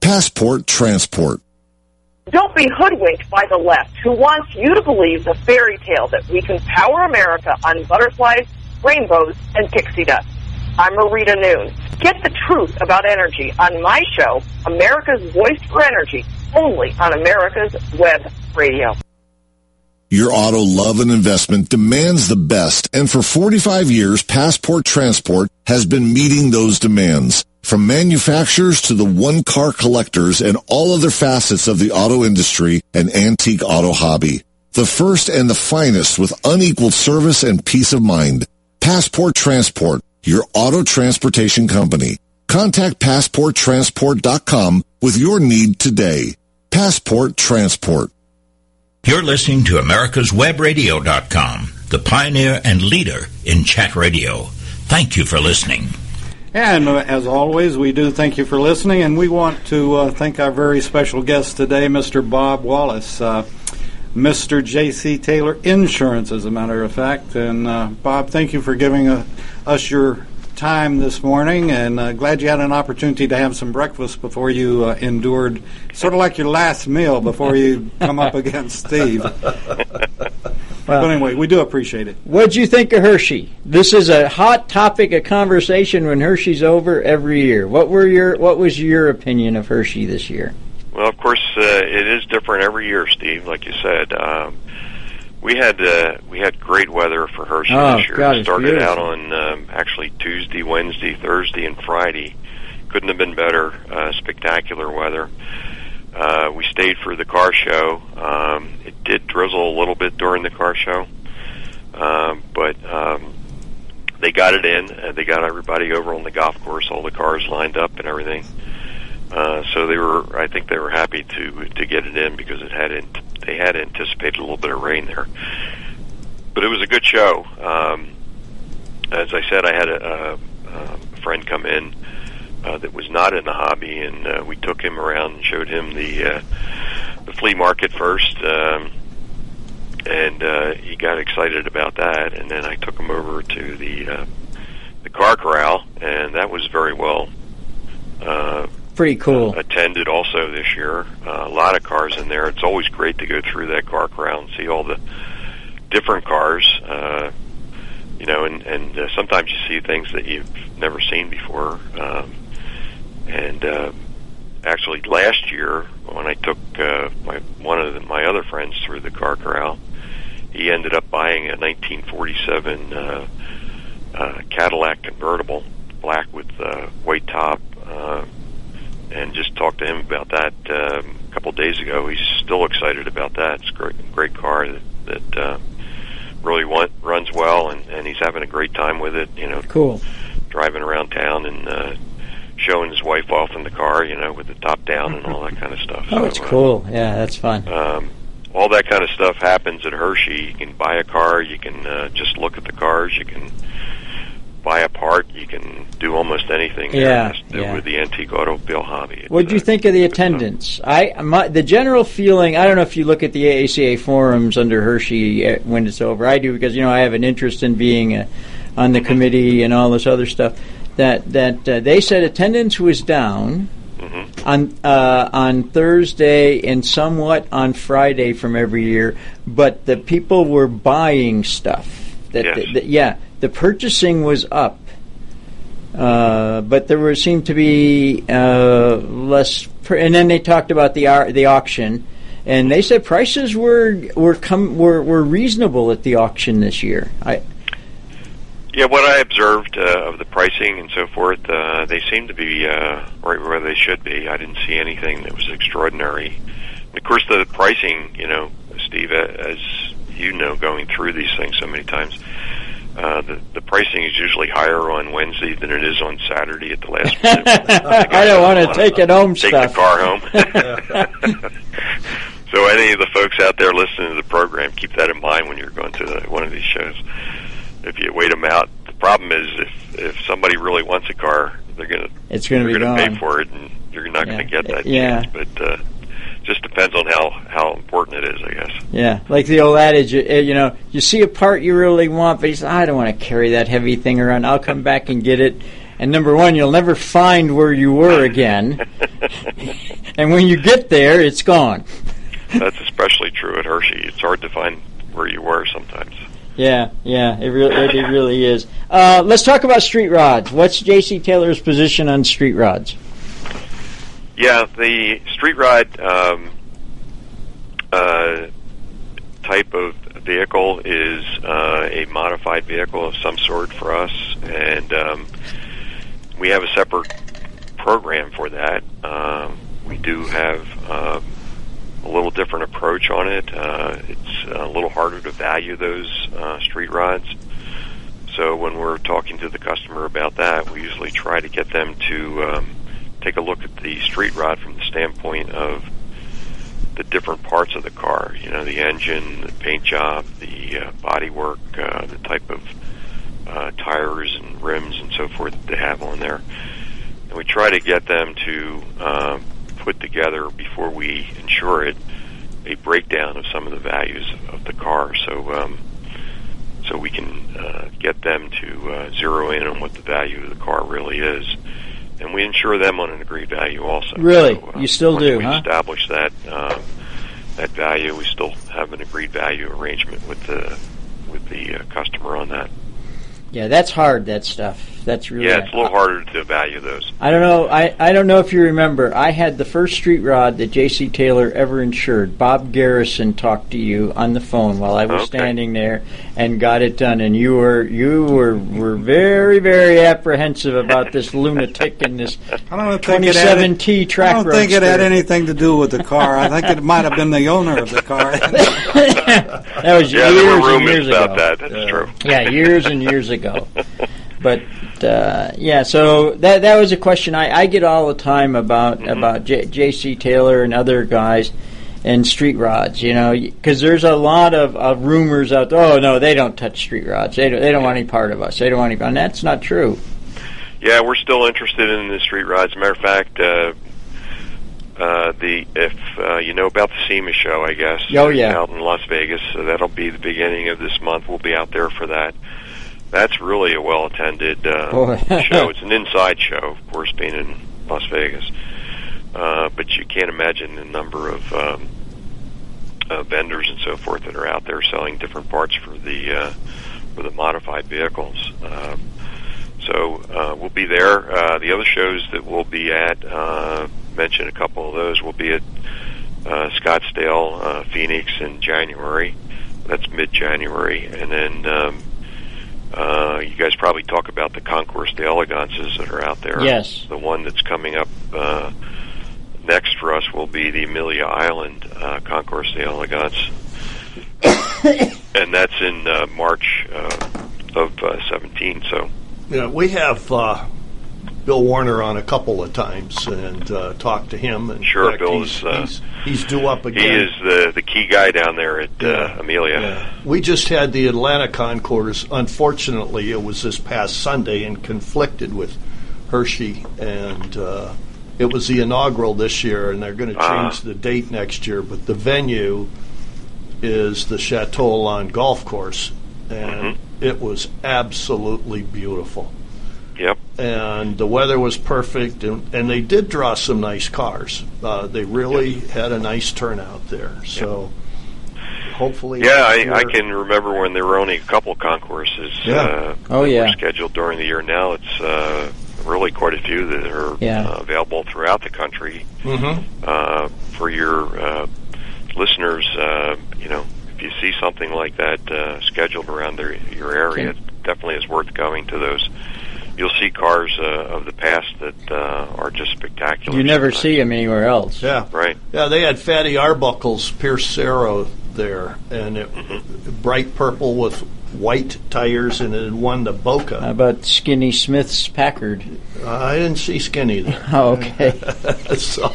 Passport Transport. Don't be hoodwinked by the left who wants you to believe the fairy tale that we can power America on butterflies, rainbows, and pixie dust. I'm Marita Noon. Get the truth about energy on my show, America's Voice for Energy, only on America's Web Radio. Your auto love and investment demands the best, and for 45 years, Passport Transport has been meeting those demands. From manufacturers to the one-car collectors and all other facets of the auto industry and antique auto hobby. The first and the finest with unequaled service and peace of mind. Passport Transport, your auto transportation company. Contact PassportTransport.com with your need today. Passport Transport. You're listening to America's America'sWebRadio.com, the pioneer and leader in chat radio. Thank you for listening. And uh, as always, we do thank you for listening, and we want to uh, thank our very special guest today, Mr. Bob Wallace, uh, Mr. J.C. Taylor Insurance, as a matter of fact. And uh, Bob, thank you for giving uh, us your time this morning, and uh, glad you had an opportunity to have some breakfast before you uh, endured, sort of like your last meal before you come up against Steve. But anyway, we do appreciate it. What'd you think of Hershey? This is a hot topic of conversation when Hershey's over every year. What were your What was your opinion of Hershey this year? Well, of course, uh, it is different every year, Steve. Like you said, um, we had uh, we had great weather for Hershey Oh, this year. God, it it's started out on um, actually Tuesday, Wednesday, Thursday, and Friday. Couldn't have been better. Uh, spectacular weather. Uh, we stayed for the car show. Um, it did drizzle a little bit during the car show, um, but um, they got it in. Uh, they got everybody over on the golf course, all the cars lined up and everything. Uh, so they were, I think they were happy to to get it in because it had in, they had anticipated a little bit of rain there. But it was a good show. Um, as I said, I had a, a, a friend come in uh, that was not in the hobby, and uh, we took him around and showed him the uh, the flea market first. Um, and uh, he got excited about that, and then I took him over to the uh, the car corral, and that was very well uh, Pretty cool. attended also this year. Uh, a lot of cars in there. It's always great to go through that car corral and see all the different cars. Uh, you know, and and uh, sometimes you see things that you've never seen before. Um, and uh, actually, last year when I took uh, my one of the, my other friends through the car corral, he ended up buying a 1947 uh, uh, Cadillac convertible, black with uh, white top. Uh, and just talked to him about that um, a couple days ago. He's still excited about that. It's a great, great car that, that uh, really want, runs well, and, and he's having a great time with it. You know, Cool. driving around town and uh, showing his wife off in the car. You know, with the top down and all that kind of stuff. Oh, it's So, uh, cool. Yeah, that's fun. um, all that kind of stuff happens at Hershey. You can buy a car. You can uh, just look at the cars. You can buy a part. You can do almost anything. there Yeah, has yeah. with the antique automobile hobby. It's, What do you uh, think of the attendance? I my, the general feeling. I don't know if you look at the AACA forums under Hershey uh, when it's over. I do because you know I have an interest in being uh, on the committee and all this other stuff. That that uh, they said attendance was down Mm-hmm. on uh, on Thursday and somewhat on Friday from every year, but the people were buying stuff. That, Yes. yeah, the purchasing was up. Uh, but there were seemed to be uh, less, pr- and then they talked about the ar- the auction, and they said prices were were come were, were reasonable at the auction this year. I Yeah, what I observed uh, of the pricing and so forth, uh, they seem to be uh, right where they should be. I didn't see anything that was extraordinary. of course, the pricing, you know, Steve, as you know, going through these things so many times, uh, the the pricing is usually higher on Wednesday than it is on Saturday at the last minute. I don't want to take it home take stuff. the car home. so any of the folks out there listening to the program, keep that in mind when you're going to the, one of these shows. If you wait them out, the problem is if if somebody really wants a car, they're gonna It's gonna they're be gonna pay for it, and you're not Yeah. gonna get that Yeah. chance. But uh, just depends on how how important it is, I guess. Yeah, like the old adage, uh, you know, you see a part you really want, but you say, I don't want to carry that heavy thing around. I'll come back and get it. And number one, you'll never find where you were again. and when you get there, it's gone. That's especially true at Hershey. It's hard to find where you were sometimes. Yeah, yeah, it really, it really is. Uh, let's talk about street rods. What's J.C. Taylor's position on street rods? Yeah, the street rod um, uh, type of vehicle is uh, a modified vehicle of some sort for us, and um, we have a separate program for that. Um, we do have um, a little different approach on it. Uh, it's a little harder to value those uh, street rods. So when we're talking to the customer about that, we usually try to get them to um, take a look at the street rod from the standpoint of the different parts of the car. You know, the engine, the paint job, the uh, body uh, the type of uh, tires and rims and so forth that they have on there. And we try to get them to um, put together before we insure it a breakdown of some of the values of the car. So. Um, so we can uh, get them to uh, zero in on what the value of the car really is, and we insure them on an agreed value also. Really? So, uh, You still do, we huh? Establish that uh, that value. We still have an agreed value arrangement with the with the uh, customer on that. Yeah, that's hard. That stuff. That's really. Yeah, it's a little harder to value those. I don't know. I, I don't know if you remember. I had the first street rod that J.C. Taylor ever insured. Bob Garrison talked to you on the phone while I was Okay. standing there and got it done. And you were you were were very very apprehensive about this lunatic and this I don't think 27T track I don't think it had anything to do with the car. I think it might have been the owner of the car. That was yeah, years there were and rumors years about ago. that. That's true. yeah, years and years ago. But uh, yeah, so that that was a question I, I get all the time about Mm-hmm. about J- J.C. Taylor and other guys and street rods. You know, because there's a lot of, of rumors out there. Oh no, they don't touch street rods. They don't, they don't want any part of us. They don't want any. And that's not true. Yeah, we're still interested in the street rods. As a matter of fact, uh, uh, the if uh, you know about the SEMA show, I guess. Oh, yeah. out in Las Vegas. So that'll be the beginning of this month. We'll be out there for that. That's really a well attended uh, show. It's an inside show, of course, being in Las Vegas. Uh, but you can't imagine the number of um, uh, vendors and so forth that are out there selling different parts for the uh, for the modified vehicles. Um, so uh, we'll be there. Uh, the other shows that we'll be at, uh, mention a couple of those. We'll be at uh, Scottsdale, uh, Phoenix in January. That's mid-January, and then um, uh, you guys probably talk about the Concours d'Elegances that are out there. Yes. The one that's coming up uh, next for us will be the Amelia Island uh, Concours d'Elegance, and that's in uh, March uh, of uh, 17. So. Yeah, we have uh, Bill Warner on a couple of times and uh, talked to him. And Sure, fact, Bill he's, is, uh, he's, he's due up again. He is the the key guy down there at uh, Amelia. Yeah. We just had the Atlanta concourse. Unfortunately, it was this past Sunday and conflicted with Hershey, and uh, it was the inaugural this year, and they're going to Ah. change the date next year. But the venue is the Chateau Elan Golf Course, and it was absolutely beautiful. Yep. And the weather was perfect, and, and they did draw some nice cars. Uh, they really had a nice turnout there. So hopefully, Yeah, I, I can remember when there were only a couple concourses Yeah. uh, Oh, yeah. scheduled during the year. Now it's uh, really quite a few that are Yeah. uh, available throughout the country. Mhm. Uh, for your uh, listeners, uh, you know, if you see something like that uh, scheduled around their, your area, Okay. it definitely is worth going to those you'll see cars uh, of the past that uh, are just spectacular. You never sometimes. see them anywhere else. Yeah. Right. Yeah, they had Fatty Arbuckle's Pierce-Arrow there, and it bright purple with white tires, and it had won the Boca. How Boca. about Skinny Smith's Packard? Uh, I didn't see Skinny there, Oh, okay. so.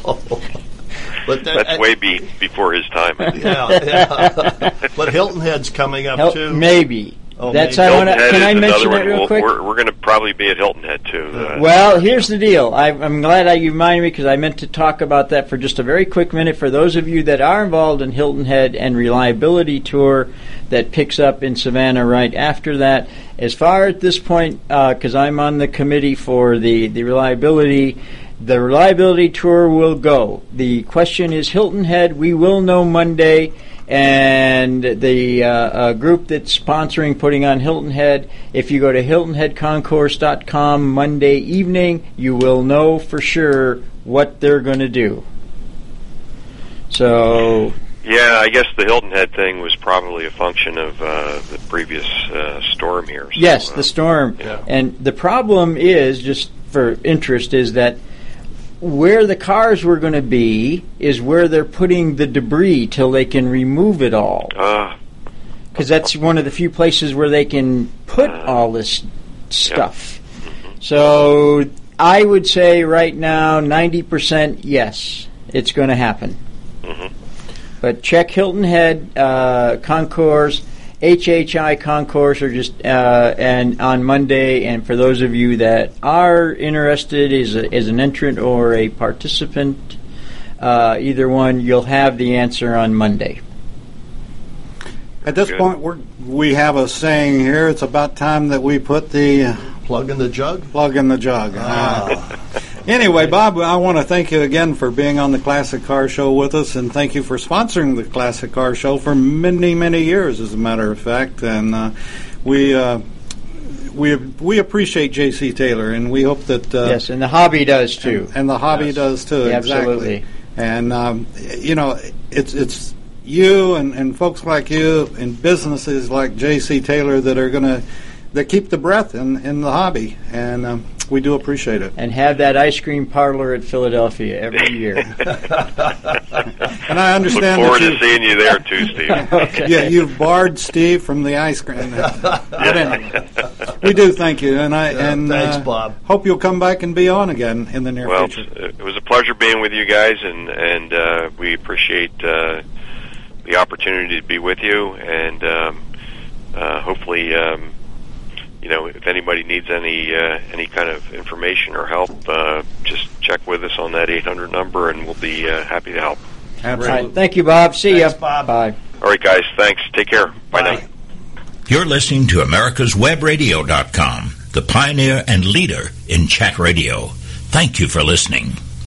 But that, That's way be, before his time. yeah, yeah. but Hilton Head's coming up Hel- too. maybe. Oh, That's. I want to. Can I mention it real one. quick? We're, we're going to probably be at Hilton Head too. Uh, Well, here's the deal. I, I'm glad I, you reminded me because I meant to talk about that for just a very quick minute. For those of you that are involved in Hilton Head and Reliability Tour that picks up in Savannah right after that, as far at this point, because I'm on the committee for the, the reliability, the reliability tour will go. The question is Hilton Head. We will know Monday and the uh, uh, group that's sponsoring putting on Hilton Head. If you go to hiltonheadconcourse.com Monday evening, you will know for sure what they're going to do. So, yeah, I guess the Hilton Head thing was probably a function of uh, the previous uh, storm here. So, yes, uh, the storm. yeah. And the problem is, just for interest, is that where the cars were going to be is where they're putting the debris till they can remove it all. Uh, because that's one of the few places where they can put all this stuff. So I would say right now, ninety percent yes, it's going to happen. But check Hilton Head uh, Concourse, HHI Concourse, or just uh, and on Monday. And for those of you that are interested as, a, as an entrant or a participant, uh, either one, you'll have the answer on Monday. At this Good. point, we're, we have a saying here. It's about time that we put the uh, Plug in the jug. plug in the jug. Uh, anyway, Bob, I want to thank you again for being on the Classic Car Show with us, and thank you for sponsoring the Classic Car Show for many, many years, as a matter of fact. And uh, we uh, we we appreciate J.C. Taylor, and we hope that uh, yes, and the hobby does too. and, and the hobby Yes. does too. Yeah, exactly. absolutely. And um, you know, it's it's you and, and folks like you and businesses like J.C. Taylor that are going to that keep the breath in in the hobby, and um, we do appreciate it. and have that ice cream parlor at Philadelphia every year. And I look understand forward that to you, seeing you there too, Steve. okay. yeah, you've barred Steve from the ice cream. But anyway, we do thank you, and I Yeah, and thanks, uh, Bob. Hope you'll come back and be on again in the near Well, future. Well, it was a pleasure being with you guys, and and uh, we appreciate uh, the opportunity to be with you, and um, uh, hopefully, um, you know, if anybody needs any uh, any kind of information or help, uh, just check with us on that 800 number, and we'll be uh, happy to help. All right. Thank you, Bob. See Thanks, ya. Bob. Bye. All right, guys, thanks. Take care. Bye, Bye. now. You're listening to America'sWebRadio.com, the pioneer and leader in chat radio. Thank you for listening.